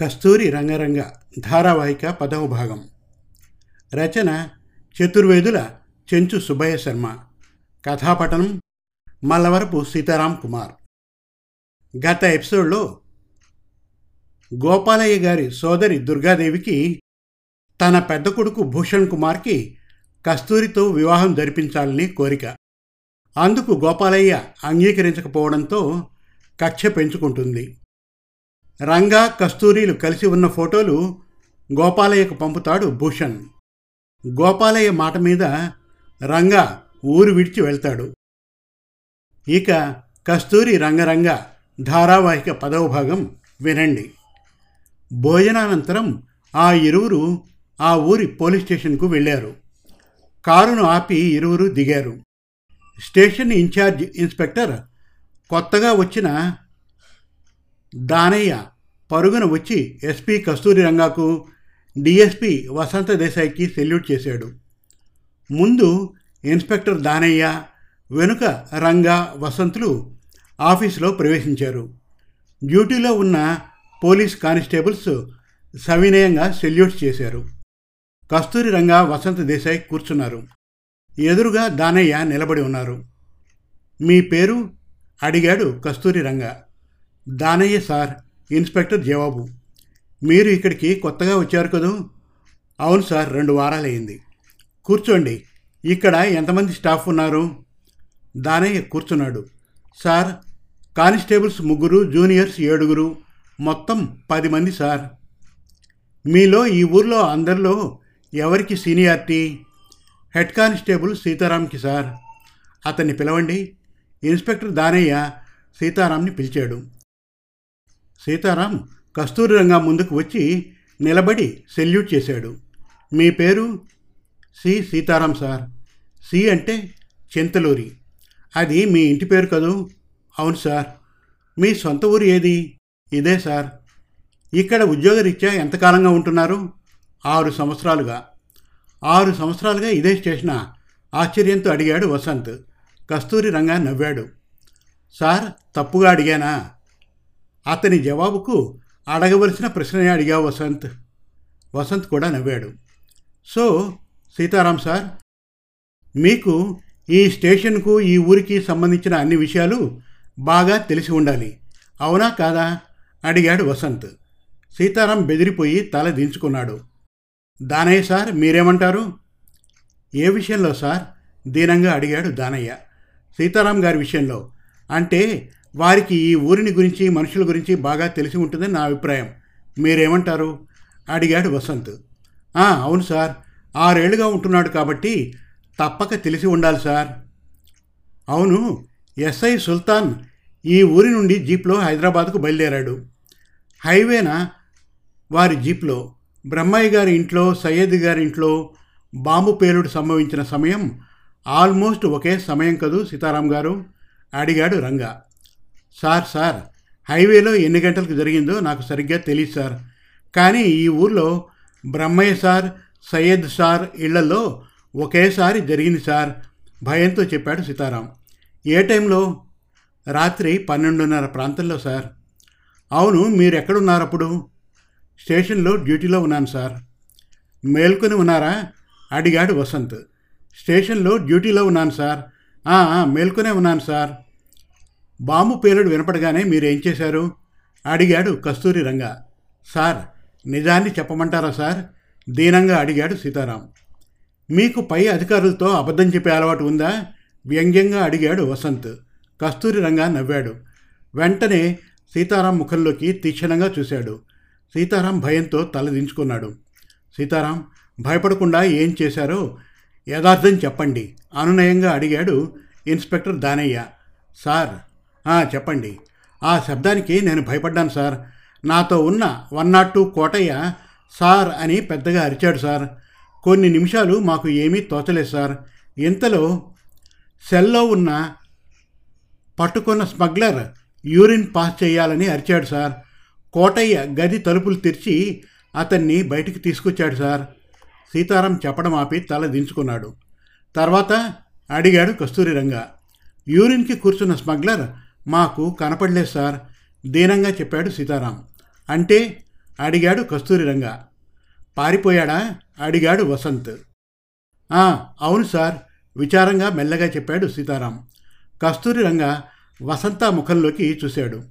కస్తూరి రంగరంగ ధారావాహిక పదవ భాగం. రచన చతుర్వేదుల చెంచు సుబ్బయ్య శర్మ. కథాపటనం మల్లవరపు సీతారాం కుమార్. గత ఎపిసోడ్లో గోపాలయ్య గారి సోదరి దుర్గాదేవికి తన పెద్ద కొడుకు భూషణ్ కుమార్కి కస్తూరితో వివాహం జరిపించాలని కోరిక. అందుకు గోపాలయ్య అంగీకరించకపోవడంతో కక్ష పెంచుకుంటుంది. రంగా కస్తూరీలు కలిసి ఉన్న ఫోటోలు గోపాలయ్యకు పంపుతాడు భూషణ్. గోపాలయ్య మాట మీద రంగా ఊరు విడిచి వెళ్తాడు. ఇక కస్తూరి రంగరంగ ధారావాహిక పదవ భాగం వినండి. భోజనానంతరం ఆ ఇరువురు ఆ ఊరి పోలీస్ స్టేషన్కు వెళ్ళారు. కారును ఆపి ఇరువురు దిగారు. స్టేషన్ ఇన్ఛార్జ్ ఇన్స్పెక్టర్ కొత్తగా వచ్చిన దానయ్య పరుగున వచ్చి ఎస్పీ కస్తూరి రంగాకు డిఎస్పి వసంత దేశాయికి సెల్యూట్ చేశాడు. ముందు ఇన్స్పెక్టర్ దానయ్య వెనుక రంగా వసంతులు ఆఫీసులో ప్రవేశించారు. డ్యూటీలో ఉన్న పోలీస్ కానిస్టేబుల్స్ సవినయంగా సెల్యూట్ చేశారు. కస్తూరి రంగా వసంత దేశాయ్ కూర్చున్నారు. ఎదురుగా దానయ్య నిలబడి ఉన్నారు. మీ పేరు? అడిగాడు కస్తూరి రంగా. దానయ్య సార్ ఇన్స్పెక్టర్ జవాబు మీరు ఇక్కడికి కొత్తగా వచ్చారు కదూ? అవును సార్ రెండు వారాలయ్యింది. కూర్చోండి ఇక్కడ ఎంతమంది స్టాఫ్ ఉన్నారు? దానయ్య కూర్చున్నాడు. సార్ కానిస్టేబుల్స్ ముగ్గురు జూనియర్స్ ఏడుగురు మొత్తం పది మంది సార్. మీలో ఈ ఊర్లో అందరిలో ఎవరికి సీనియారిటీ? హెడ్ కానిస్టేబుల్ సీతారాంకి సార్. అతన్ని పిలవండి. ఇన్స్పెక్టర్ దానయ్య సీతారాంని పిలిచాడు. సీతారాం కస్తూరి రంగా ముందుకు వచ్చి నిలబడి సెల్యూట్ చేశాడు. మీ పేరు? సి. సీతారాం సార్. సి అంటే చింతలూరి. అది మీ ఇంటి పేరు కదూ? అవును సార్. మీ సొంత ఊరు ఏది? ఇదే సార్. ఇక్కడ ఉద్యోగరీత్యా ఎంతకాలంగా ఉంటున్నారు? ఆరు సంవత్సరాలుగా. ఆరు సంవత్సరాలుగా ఇదే స్టేషనా? ఆశ్చర్యంతో అడిగాడు వసంత్. కస్తూరి రంగా నవ్వాడు. సార్ తప్పుగా అడిగానా? అతని జవాబుకు అడగవలసిన ప్రశ్నే అడిగా వసంత్. వసంత్ కూడా నవ్వాడు. సో సీతారాం సార్ మీకు ఈ స్టేషన్కు ఈ ఊరికి సంబంధించిన అన్ని విషయాలు బాగా తెలిసి ఉండాలి. అవునా కాదా? అడిగాడు వసంత్. సీతారాం బెదిరిపోయి తల దించుకున్నాడు. దానయ్య సార్ మీరేమంటారు? ఏ విషయంలో సార్? దీనంగా అడిగాడు దానయ్య. సీతారాం గారి విషయంలో. అంటే వారికి ఈ ఊరిని గురించి మనుషుల గురించి బాగా తెలిసి ఉంటుందని నా అభిప్రాయం. మీరేమంటారు? అడిగాడు వసంత్. అవును సార్. ఆరేళ్ళుగా ఉంటున్నాడు కాబట్టి తప్పక తెలిసి ఉండాలి సార్. అవును ఎస్ఐ సుల్తాన్ ఈ ఊరి నుండి జీప్లో హైదరాబాద్కు బయలుదేరాడు. హైవేన? వారి జీప్లో. బ్రహ్మయ్య గారి ఇంట్లో సయ్యద్ గారి ఇంట్లో బాంబు పేలుడు సంభవించిన సమయం ఆల్మోస్ట్ ఒకే సమయం కదూ సీతారాం గారు? అడిగాడు రంగా. సార్ సార్ హైవేలో ఎన్ని గంటలకు జరిగిందో నాకు సరిగ్గా తెలియదు సార్. కానీ ఈ ఊర్లో బ్రహ్మయ్య సార్ సయ్యద్ సార్ ఇళ్ళలో ఒకేసారి జరిగింది సార్ భయంతో చెప్పాడు సీతారాం. ఏ టైంలో? రాత్రి పన్నెండున్నర ప్రాంతంలో సార్. అవును మీరు ఎక్కడున్నారు అప్పుడు? స్టేషన్లో డ్యూటీలో ఉన్నాను సార్. మేల్కొని ఉన్నారా? అడిగాడు వసంత్. స్టేషన్లో డ్యూటీలో ఉన్నాను సార్. మేల్కొనే ఉన్నాను సార్. బాంబు పేలుడు వినపడగానే మీరేం చేశారు? అడిగాడు కస్తూరి రంగ. సార్ నిజాన్ని చెప్పమంటారా సార్? దీనంగా అడిగాడు సీతారాం. మీకు పై అధికారులతో అబద్ధం చెప్పే అలవాటు ఉందా? వ్యంగ్యంగా అడిగాడు వసంత్. కస్తూరి రంగా నవ్వాడు. వెంటనే సీతారాం ముఖంలోకి తీక్షణంగా చూశాడు. సీతారాం భయంతో తలదించుకున్నాడు సీతారాం భయపడకుండా ఏం చేశారో యథార్థం చెప్పండి. అనునయంగా అడిగాడు ఇన్స్పెక్టర్ దానయ్య. సార్ చెప్పండి. ఆ శబ్దానికి నేను భయపడ్డాను సార్. నాతో ఉన్న one nought two Kotayya sir అని పెద్దగా అరిచాడు సార్. కొన్ని నిమిషాలు మాకు ఏమీ తోచలేదు సార్. ఇంతలో సెల్లో ఉన్న పట్టుకున్న స్మగ్లర్ యూరిన్ పాస్ చేయాలని అరిచాడు సార్. కోటయ్య గది తలుపులు తెరిచి అతన్ని బయటికి తీసుకొచ్చాడు సార్. సీతారాం చెప్పడం ఆపి తల దించుకున్నాడు. తర్వాత అడిగాడు కస్తూరి రంగ యూరిన్కి కూర్చున్న స్మగ్లర్ మాకు కనపడలేదు సార్ దీనంగా చెప్పాడు సీతారాం. అంటే అడిగాడు కస్తూరి రంగ. పారిపోయాడా? అడిగాడు వసంత్. "ఆ, అవును సార్ విచారంగా మెల్లగా చెప్పాడు సీతారాం. కస్తూరి రంగ వసంత ముఖంలోకి చూశాడు.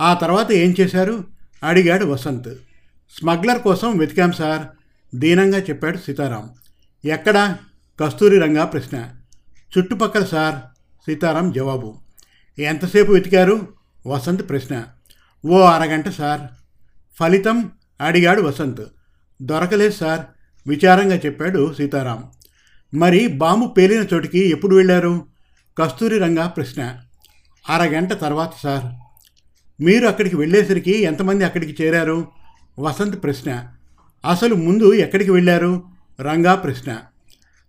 ఆ తర్వాత ఏం చేశారు? అడిగాడు వసంత్. స్మగ్లర్ కోసం వెతికాం సార్ దీనంగా చెప్పాడు సీతారాం. ఎక్కడా? కస్తూరి రంగా ప్రశ్న. చుట్టుపక్కల సార్ సీతారాం జవాబు. ఎంతసేపు వెతికారు? వసంత్ ప్రశ్న. ఓ అరగంట సార్. ఫలితం అడిగాడు వసంత్. దొరకలేదు సార్. విచారంగా చెప్పాడు సీతారాం. మరి బాంబు పేలిన చోటికి ఎప్పుడు వెళ్ళారు? కస్తూరి రంగా ప్రశ్న. అరగంట తర్వాత సార్. మీరు అక్కడికి వెళ్ళేసరికి ఎంతమంది అక్కడికి చేరారు? వసంత్ ప్రశ్న. అసలు ముందు ఎక్కడికి వెళ్ళారు? రంగా ప్రశ్న.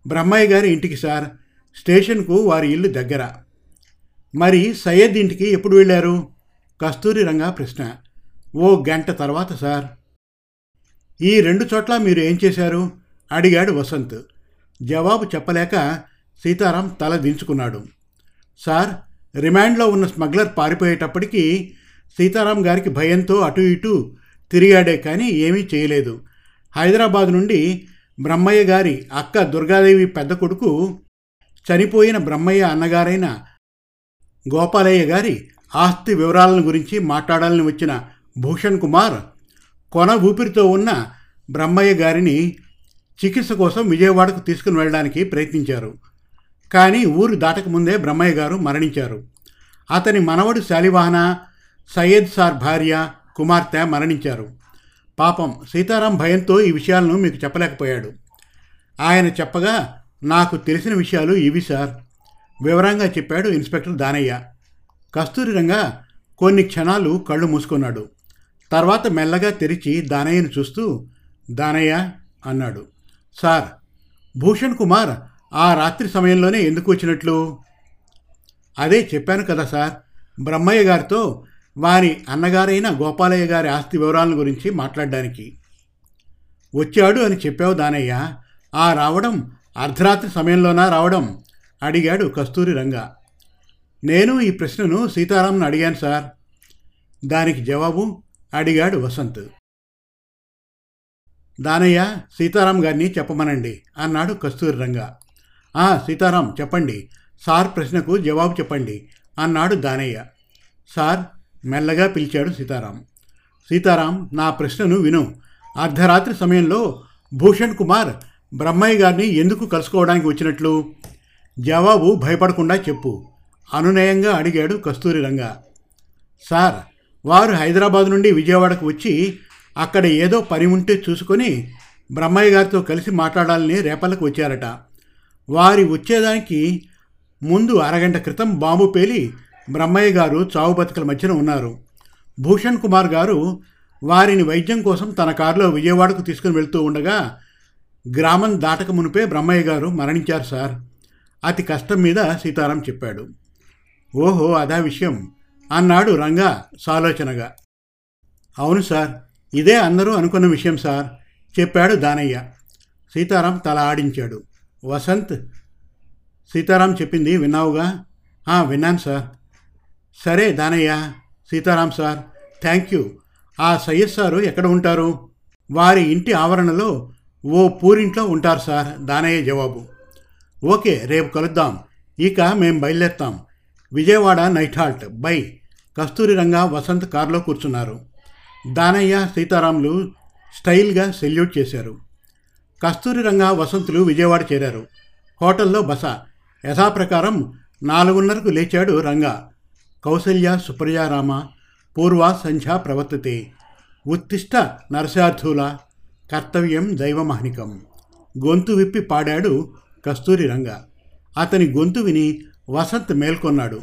బ్రహ్మయ్య గారి ఇంటికి సార్. స్టేషన్కు వారి ఇల్లు దగ్గర. మరి సయ్యద్ ఇంటికి ఎప్పుడు వెళ్ళారు? కస్తూరి రంగా ప్రశ్న. ఓ గంట తర్వాత సార్. ఈ రెండు చోట్ల మీరు ఏం చేశారు? అడిగాడు వసంత్. జవాబు చెప్పలేక సీతారాం తల దించుకున్నాడు. సార్ రిమాండ్లో ఉన్న స్మగ్లర్ పారిపోయేటప్పటికీ సీతారాం గారికి భయంతో అటు ఇటు తిరిగాడే కానీ ఏమీ చేయలేదు. హైదరాబాద్ నుండి బ్రహ్మయ్య గారి అక్క దుర్గాదేవి పెద్ద కొడుకు చనిపోయిన బ్రహ్మయ్య అన్నగారైన గోపాలయ్య గారి ఆస్తి వివరాలను గురించి మాట్లాడాలని వచ్చిన భూషణ్ కుమార్ కొన ఊపిరితో ఉన్న బ్రహ్మయ్య గారిని చికిత్స కోసం విజయవాడకు తీసుకుని వెళ్ళడానికి ప్రయత్నించారు. కానీ ఊరు దాటకముందే బ్రహ్మయ్య గారు మరణించారు. అతని మనవడు శాలివాహన సయ్యద్ సార్ భార్య కుమార్తె మరణించారు. పాపం సీతారాం భయంతో ఈ విషయాలను మీకు చెప్పలేకపోయాడు. ఆయన చెప్పగా నాకు తెలిసిన విషయాలు ఇవి సార్. వివరంగా చెప్పాడు ఇన్స్పెక్టర్ దానయ్య. కస్తూరి రంగా కొన్ని క్షణాలు కళ్ళు మూసుకున్నాడు. తర్వాత మెల్లగా తెరిచి దానయ్యను చూస్తూ దానయ్య అన్నాడు. సార్ భూషణ్ కుమార్ ఆ రాత్రి సమయంలోనే ఎందుకు వచ్చినట్లు? అదే చెప్పాను కదా సార్. బ్రహ్మయ్య గారితో వారి అన్నగారైన గోపాలయ్య గారి ఆస్తి వివరాల గురించి మాట్లాడడానికి. వచ్చాడు అని చెప్పావు దానయ్య. ఆ రావడం అర్ధరాత్రి సమయంలోనా రావడం? అడిగాడు కస్తూరి రంగ. నేను ఈ ప్రశ్నను సీతారాంను అడిగాను సార్. దానికి జవాబు అడిగాడు వసంత్. దానయ్య సీతారాం గారిని చెప్పమనండి అన్నాడు కస్తూరి రంగ. ఆ సీతారాం చెప్పండి. సార్ ప్రశ్నకు జవాబు చెప్పండి అన్నాడు దానయ్య. సార్ మెల్లగా పిలిచాడు సీతారాం. సీతారాం నా ప్రశ్నను విను. అర్ధరాత్రి సమయంలో భూషణ్ కుమార్ బ్రహ్మయ్య గారిని ఎందుకు కలుసుకోవడానికి వచ్చినట్లు? జవాబు భయపడకుండా చెప్పు. అనునయంగా అడిగాడు కస్తూరి రంగా. సార్ వారు హైదరాబాద్ నుండి విజయవాడకు వచ్చి అక్కడ ఏదో పని ఉంటే చూసుకొని బ్రహ్మయ్య గారితో కలిసి మాట్లాడాలని రేపలకు వచ్చారట. వారి వచ్చేదానికి ముందు అరగంట క్రితం బాంబు పేలి బ్రహ్మయ్య గారు చావు బతుకల మధ్యన ఉన్నారు. భూషణ్ కుమార్ గారు వారిని వైద్యం కోసం తన కారులో విజయవాడకు తీసుకుని వెళ్తూ ఉండగా గ్రామం దాటక మునిపే బ్రహ్మయ్య గారు మరణించారు సార్. అతి కష్టం మీద సీతారాం చెప్పాడు. ఓహో అదా విషయం. అన్నాడు రంగా సాలోచనగా. అవును సార్ ఇదే అందరూ అనుకున్న విషయం సార్ చెప్పాడు దానయ్య. సీతారాం తల ఆడించాడు. వసంత్ సీతారాం చెప్పింది విన్నావుగా? "ఆ, విన్నాను సార్. సరే Danayya Sitaram sir thank you. ఆ సయ్యద్ సారు ఎక్కడ ఉంటారు? వారి ఇంటి ఆవరణలో ఓ పూరింట్లో ఉంటారు సార్ దానయ్య జవాబు. ఓకే రేపు కలుద్దాం. ఇక మేం బయలుదేరుతాం. Vijayawada night halt. Bye. Kasturi Ranga Vasanth కారులో కూర్చున్నారు. దానయ్య సీతారాములు స్టైల్గా సెల్యూట్ చేశారు. కస్తూరి రంగా వసంతులు విజయవాడ చేరారు. హోటల్లో బస. యథాప్రకారం నాలుగున్నరకు లేచాడు రంగా. కౌసల్య సుప్రజారామ పూర్వ సంధ్యా ప్రవర్తతే. ఉత్తిష్ట నరసార్థుల కర్తవ్యం దైవమహనికం. గొంతు విప్పి పాడాడు కస్తూరి రంగ. అతని గొంతు విని వసంత్ మేల్కొన్నాడు.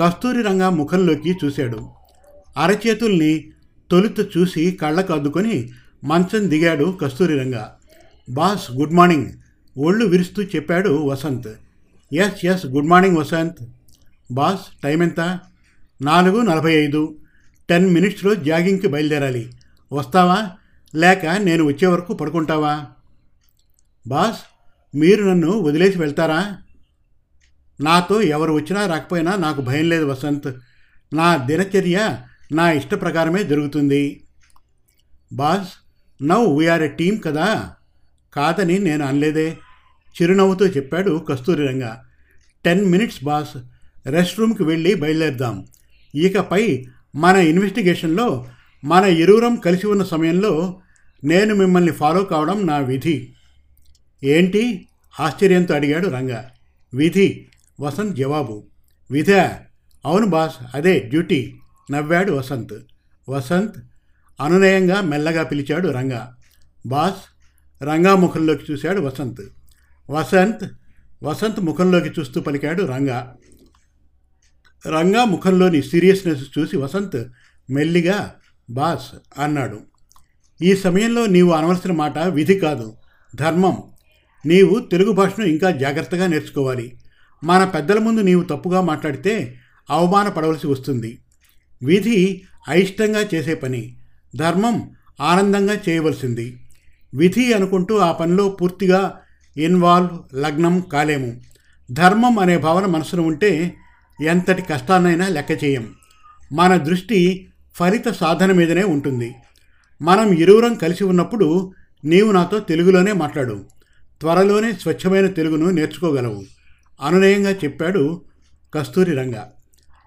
కస్తూరి రంగ ముఖంలోకి చూశాడు. అరచేతుల్ని తొలుత చూసి కళ్ళకు అద్దుకొని మంచం దిగాడు కస్తూరి రంగ. బాస్ గుడ్ మార్నింగ్ ఒళ్ళు విరుస్తూ చెప్పాడు Vasanth. Yes yes good morning Vasanth. Boss time ఎంత? నాలుగు నలభై ఐదు. టెన్ మినిట్స్లో జాగింగ్కి బయలుదేరాలి. వస్తావా? లేక నేను వచ్చే వరకు పడుకుంటావా? బాస్ మీరు నన్ను వదిలేసి వెళ్తారా? నాతో ఎవరు వచ్చినా రాకపోయినా నాకు భయం లేదు వసంత్. నా దినచర్య నా ఇష్ట ప్రకారమే జరుగుతుంది. Boss now we're a team కదా? కాదని నేను అనలేదే. చిరునవ్వుతో చెప్పాడు Kasturiranga ten minutes boss. Rest రూమ్కి వెళ్ళి బయలుదేరుదాం. ఇకపై మన ఇన్వెస్టిగేషన్లో మన ఇరువురం కలిసి ఉన్న సమయంలో నేను మిమ్మల్ని ఫాలో కావడం నా విధి. ఏంటి ఆశ్చర్యంతో అడిగాడు రంగా. విధి వసంత్ జవాబు. విధ అవును బాస్ అదే డ్యూటీ నవ్వాడు వసంత్. వసంత్ అనునయంగా మెల్లగా పిలిచాడు రంగా. బాస్ రంగా ముఖంలోకి చూశాడు వసంత్. వసంత్ వసంత్ ముఖంలోకి చూస్తూ పలికాడు రంగా. రంగా ముఖంలోని సీరియస్నెస్ చూసి వసంత్ మెల్లిగా బాస్ అన్నాడు. ఈ సమయంలో నీవు అనవలసిన మాట విధి కాదు ధర్మం. నీవు తెలుగు భాషను ఇంకా జాగ్రత్తగా నేర్చుకోవాలి. మన పెద్దల ముందు నీవు తప్పుగా మాట్లాడితే అవమానపడవలసి వస్తుంది. విధి అయిష్టంగా చేసే పని ధర్మం ఆనందంగా చేయవలసింది. విధి అనుకుంటూ ఆ పనిలో పూర్తిగా ఇన్వాల్వ్ లగ్నం కాలేము. ధర్మం అనే భావన మనసును ఉంటే ఎంతటి కష్టాన్నైనా లెక్క చేయం. మన దృష్టి ఫలిత సాధన మీదనే ఉంటుంది. మనం ఇరువురం కలిసి ఉన్నప్పుడు నీవు నాతో తెలుగులోనే మాట్లాడు. త్వరలోనే స్వచ్ఛమైన తెలుగును నేర్చుకోగలవు. అనునయంగా చెప్పాడు కస్తూరి రంగా.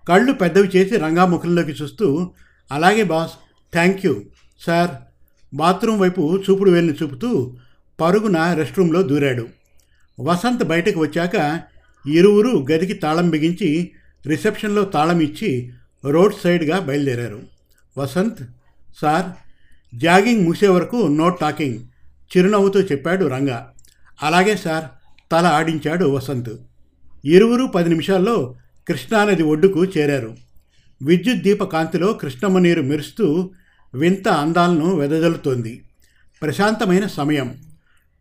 కళ్ళు పెద్దవి చేసి రంగా ముఖంలోకి చూస్తూ అలాగే boss thank you sir. Bathroom వైపు చూపుడు వేలిని చూపుతూ పరుగున రెస్ట్ రూమ్లో దూరాడు. వసంత్ బయటకు వచ్చాక ఇరువురు గదికి తాళం బిగించి రిసెప్షన్లో తాళం ఇచ్చి రోడ్ సైడ్గా బయలుదేరారు. వసంత్ సార్ జాగింగ్ మూసే వరకు నో టాకింగ్ చిరునవ్వుతో చెప్పాడు రంగా. అలాగే సార్ తల ఆడించాడు వసంత్. ఇరువురు పది నిమిషాల్లో కృష్ణానది ఒడ్డుకు చేరారు. విద్యుత్ దీప కాంతిలో కృష్ణమ్మ నీరు మెరుస్తూ వింత అందాలను వెదజల్లుతోంది. ప్రశాంతమైన సమయం.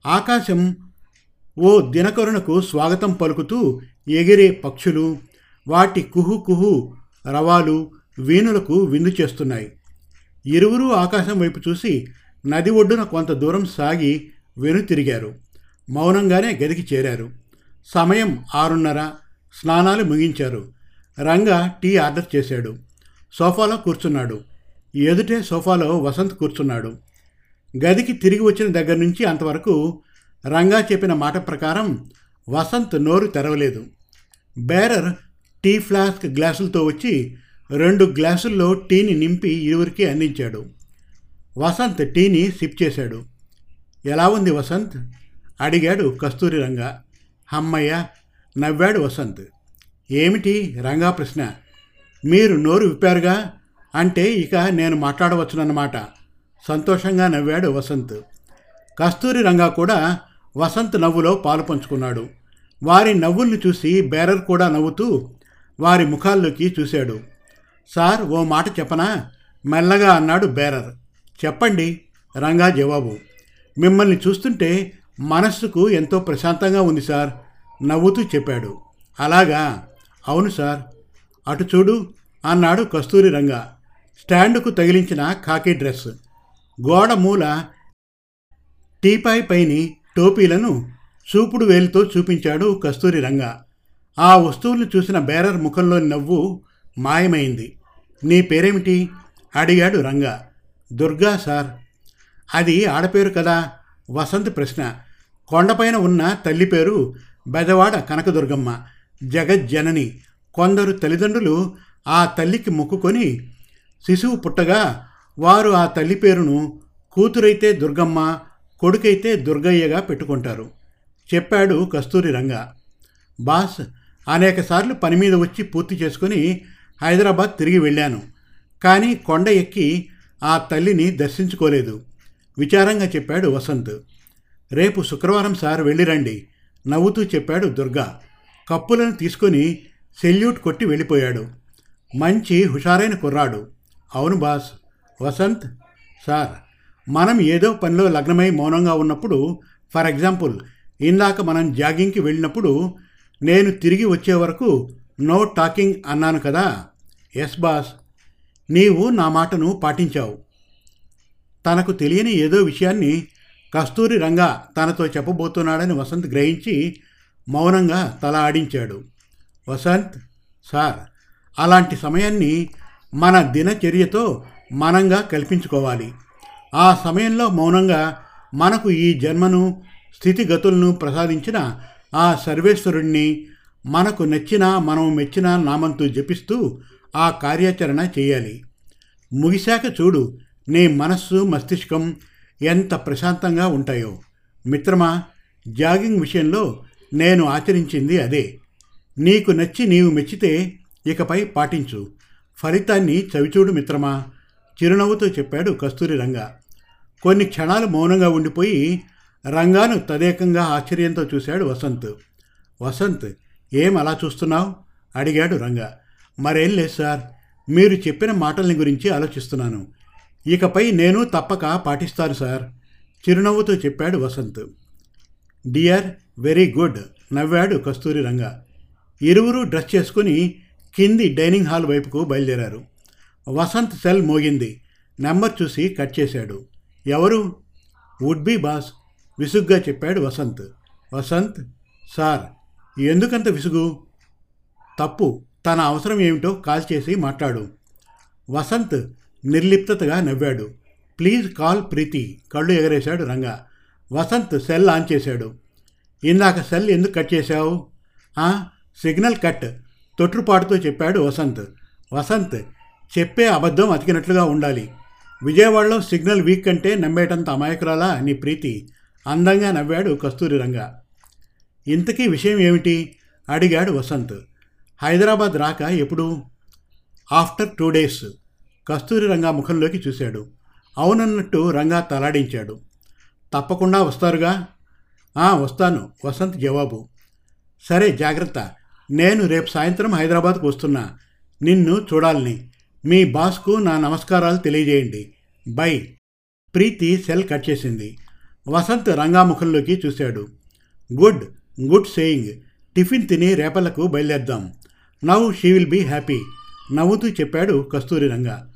ఆకాశం ఓ దినకరుణకు స్వాగతం పలుకుతూ ఎగిరే పక్షులు వాటి కుహు కుహు రవాలు వీణులకు విందు చేస్తున్నాయి. ఇరువురు ఆకాశం వైపు చూసి నది ఒడ్డున కొంత దూరం సాగి వెనుతిరిగారు. మౌనంగానే గదికి చేరారు. సమయం ఆరున్నర. స్నానాలు ముగించారు. రంగా టీ ఆర్డర్ చేశాడు. సోఫాలో కూర్చున్నాడు. ఎదుటే సోఫాలో వసంత్ కూర్చున్నాడు. గదికి తిరిగి వచ్చిన దగ్గర నుంచి అంతవరకు రంగా చెప్పిన మాట ప్రకారం వసంత్ నోరు తెరవలేదు. బేరర్ టీ ఫ్లాస్క్ గ్లాసులతో వచ్చి రెండు గ్లాసుల్లో టీని నింపి ఇరువురికి అందించాడు. వసంత్ టీని సిప్ చేశాడు. ఎలా ఉంది వసంత్? అడిగాడు కస్తూరి రంగ. అమ్మయ్య నవ్వాడు వసంత్. ఏమిటి రంగా ప్రశ్న? మీరు నోరు విప్పారుగా? అంటే ఇక నేను మాట్లాడవచ్చునన్నమాట. సంతోషంగా నవ్వాడు వసంత్. కస్తూరి రంగా కూడా వసంత్ నవ్వులో పాలు పంచుకున్నాడు. వారి నవ్వుల్ని చూసి బేరర్ కూడా నవ్వుతూ వారి ముఖాల్లోకి చూశాడు. సార్ ఓ మాట చెప్పనా? మెల్లగా అన్నాడు బేరర్. చెప్పండి. రంగా జవాబు. మిమ్మల్ని చూస్తుంటే మనస్సుకు ఎంతో ప్రశాంతంగా ఉంది సార్ నవ్వుతూ చెప్పాడు. అలాగా? అవును సార్. అటు చూడు అన్నాడు కస్తూరి రంగా. స్టాండుకు తగిలించిన కాకి డ్రెస్. గోడ మూల టీపాయ్ పైని టోపీలను చూపుడు వేలితో చూపించాడు కస్తూరి రంగ. ఆ వస్తువులను చూసిన బేరర్ ముఖంలోని నవ్వు మాయమైంది. నీ పేరేమిటి? అడిగాడు రంగా. దుర్గా సార్. అది ఆడపేరు కదా? వసంత్ ప్రశ్న. కొండపైన ఉన్న తల్లి పేరు బెదవాడ కనకదుర్గమ్మ. జగజ్జనని. కొందరు తల్లిదండ్రులు ఆ తల్లికి మొక్కుకొని శిశువు పుట్టగా వారు ఆ తల్లి పేరును కూతురైతే దుర్గమ్మ కొడుకైతే దుర్గయ్యగా పెట్టుకుంటారు. చెప్పాడు కస్తూరి రంగ. బాస్ అనేకసార్లు పని మీద వచ్చి పూర్తి చేసుకుని హైదరాబాద్ తిరిగి వెళ్ళాను. కానీ కొండ ఎక్కి ఆ తల్లిని దర్శించుకోలేదు. విచారంగా చెప్పాడు వసంత్. రేపు శుక్రవారం సార్ వెళ్ళిరండి నవ్వుతూ చెప్పాడు దుర్గా. కప్పులను తీసుకొని సెల్యూట్ కొట్టి వెళ్ళిపోయాడు. మంచి హుషారైన కుర్రాడు. అవును బాస్ వసంత్ సార్ మనం ఏదో పనిలో లగ్నమై మౌనంగా ఉన్నప్పుడు ఫర్ ఎగ్జాంపుల్ ఇందాక మనం జాగింగ్కి వెళ్ళినప్పుడు నేను తిరిగి వచ్చే వరకు నో టాకింగ్ అన్నాను కదా. ఎస్ బాస్ నీవు నా మాటను పాటించావు. తనకు తెలియని ఏదో విషయాన్ని కస్తూరి రంగ తనతో చెప్పబోతున్నాడని వసంత్ గ్రహించి మౌనంగా తల ఆడించాడు. వసంత్ సార్ అలాంటి సమయాన్ని మన దినచర్యతో మనంగా కల్పించుకోవాలి. ఆ సమయంలో మౌనంగా మనకు ఈ జన్మను స్థితిగతులను ప్రసాదించిన ఆ సర్వేశ్వరుణ్ణి మనకు నచ్చిన మనం మెచ్చిన నామంతో జపిస్తూ ఆ కార్యాచరణ చేయాలి. ముగిశాక చూడు నీ మనస్సు మస్తిష్కం ఎంత ప్రశాంతంగా ఉంటాయో. మిత్రమా జాగింగ్ విషయంలో నేను ఆచరించింది అదే. నీకు నచ్చి నీవు మెచ్చితే ఇకపై పాటించు. ఫలితాన్ని చవిచూడు మిత్రమా చిరునవ్వుతో చెప్పాడు కస్తూరి రంగా. కొన్ని క్షణాలు మౌనంగా ఉండిపోయి రంగాను తదేకంగా ఆశ్చర్యంతో చూశాడు వసంత్. వసంత్ ఏం అలా చూస్తున్నావు? అడిగాడు రంగా. మరేం లేదు సార్ మీరు చెప్పిన మాటల్ని గురించి ఆలోచిస్తున్నాను. ఇకపై నేను తప్పక పాటిస్తాను సార్ చిరునవ్వుతో చెప్పాడు వసంత్. డియర్ వెరీ గుడ్ నవ్వాడు కస్తూరి రంగా. ఇరువురు డ్రెస్ చేసుకుని కింది డైనింగ్ హాల్ వైపుకు బయలుదేరారు. వసంత్ సెల్ మోగింది. నెంబర్ చూసి కట్ చేశాడు. ఎవరు? వుడ్ బి బాస్ విసుగ్గా చెప్పాడు వసంత్. వసంత్ సార్ ఎందుకంత విసుగు? తప్పు తన అవసరం ఏమిటో కాల్ చేసి మాట్లాడు. వసంత్ నిర్లిప్తగా నవ్వాడు. Please call Preethi. కళ్ళు ఎగరేశాడు రంగా. వసంత్ సెల్ ఆన్ చేశాడు. ఇందాక సెల్ ఎందుకు కట్ చేశావు? Signal cut. తొట్టుపాటుతో చెప్పాడు వసంత్. వసంత్ చెప్పే అబద్ధం అతికినట్లుగా ఉండాలి. విజయవాడలో సిగ్నల్ వీక్ అంటే నమ్మేటంత అమాయకురాలా నీ ప్రీతి? అందంగా నవ్వాడు కస్తూరి రంగా. ఇంతకీ విషయం ఏమిటి? అడిగాడు వసంత్. హైదరాబాద్ రాక ఎప్పుడు? After two days. Kasturi Ranga ముఖంలోకి చూశాడు. అవునన్నట్టు రంగా తలాడించాడు. తప్పకుండా వస్తారుగా? "ఆ, వస్తాను. వసంత్ జవాబు. సరే జాగ్రత్త. నేను రేపు సాయంత్రం హైదరాబాద్కు వస్తున్నా. నిన్ను చూడాలని. మీ బాస్కు నా నమస్కారాలు తెలియజేయండి. బై. ప్రీతి సెల్ కట్ చేసింది. వసంత్ రంగా ముఖంలోకి చూశాడు. గుడ్. Good saying. టిఫిన్ తిని రేపలకు బయలుదేద్దాం now she will be happy. నవ్వుతూ చెప్పాడు కస్తూరి రంగా.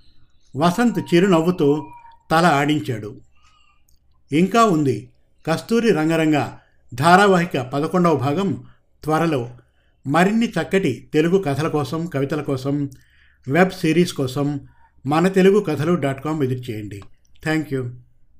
వసంత్ చిరునవ్వుతో తల ఆడించాడు. ఇంకా ఉంది కస్తూరి రంగరంగ ధారావాహిక పదకొండవ భాగం త్వరలో. మరిన్ని చక్కటి తెలుగు కథల కోసం కవితల కోసం వెబ్ సిరీస్ కోసం మన తెలుగు కథలు డాట్ కామ్ విజిట్ చేయండి. Thank you.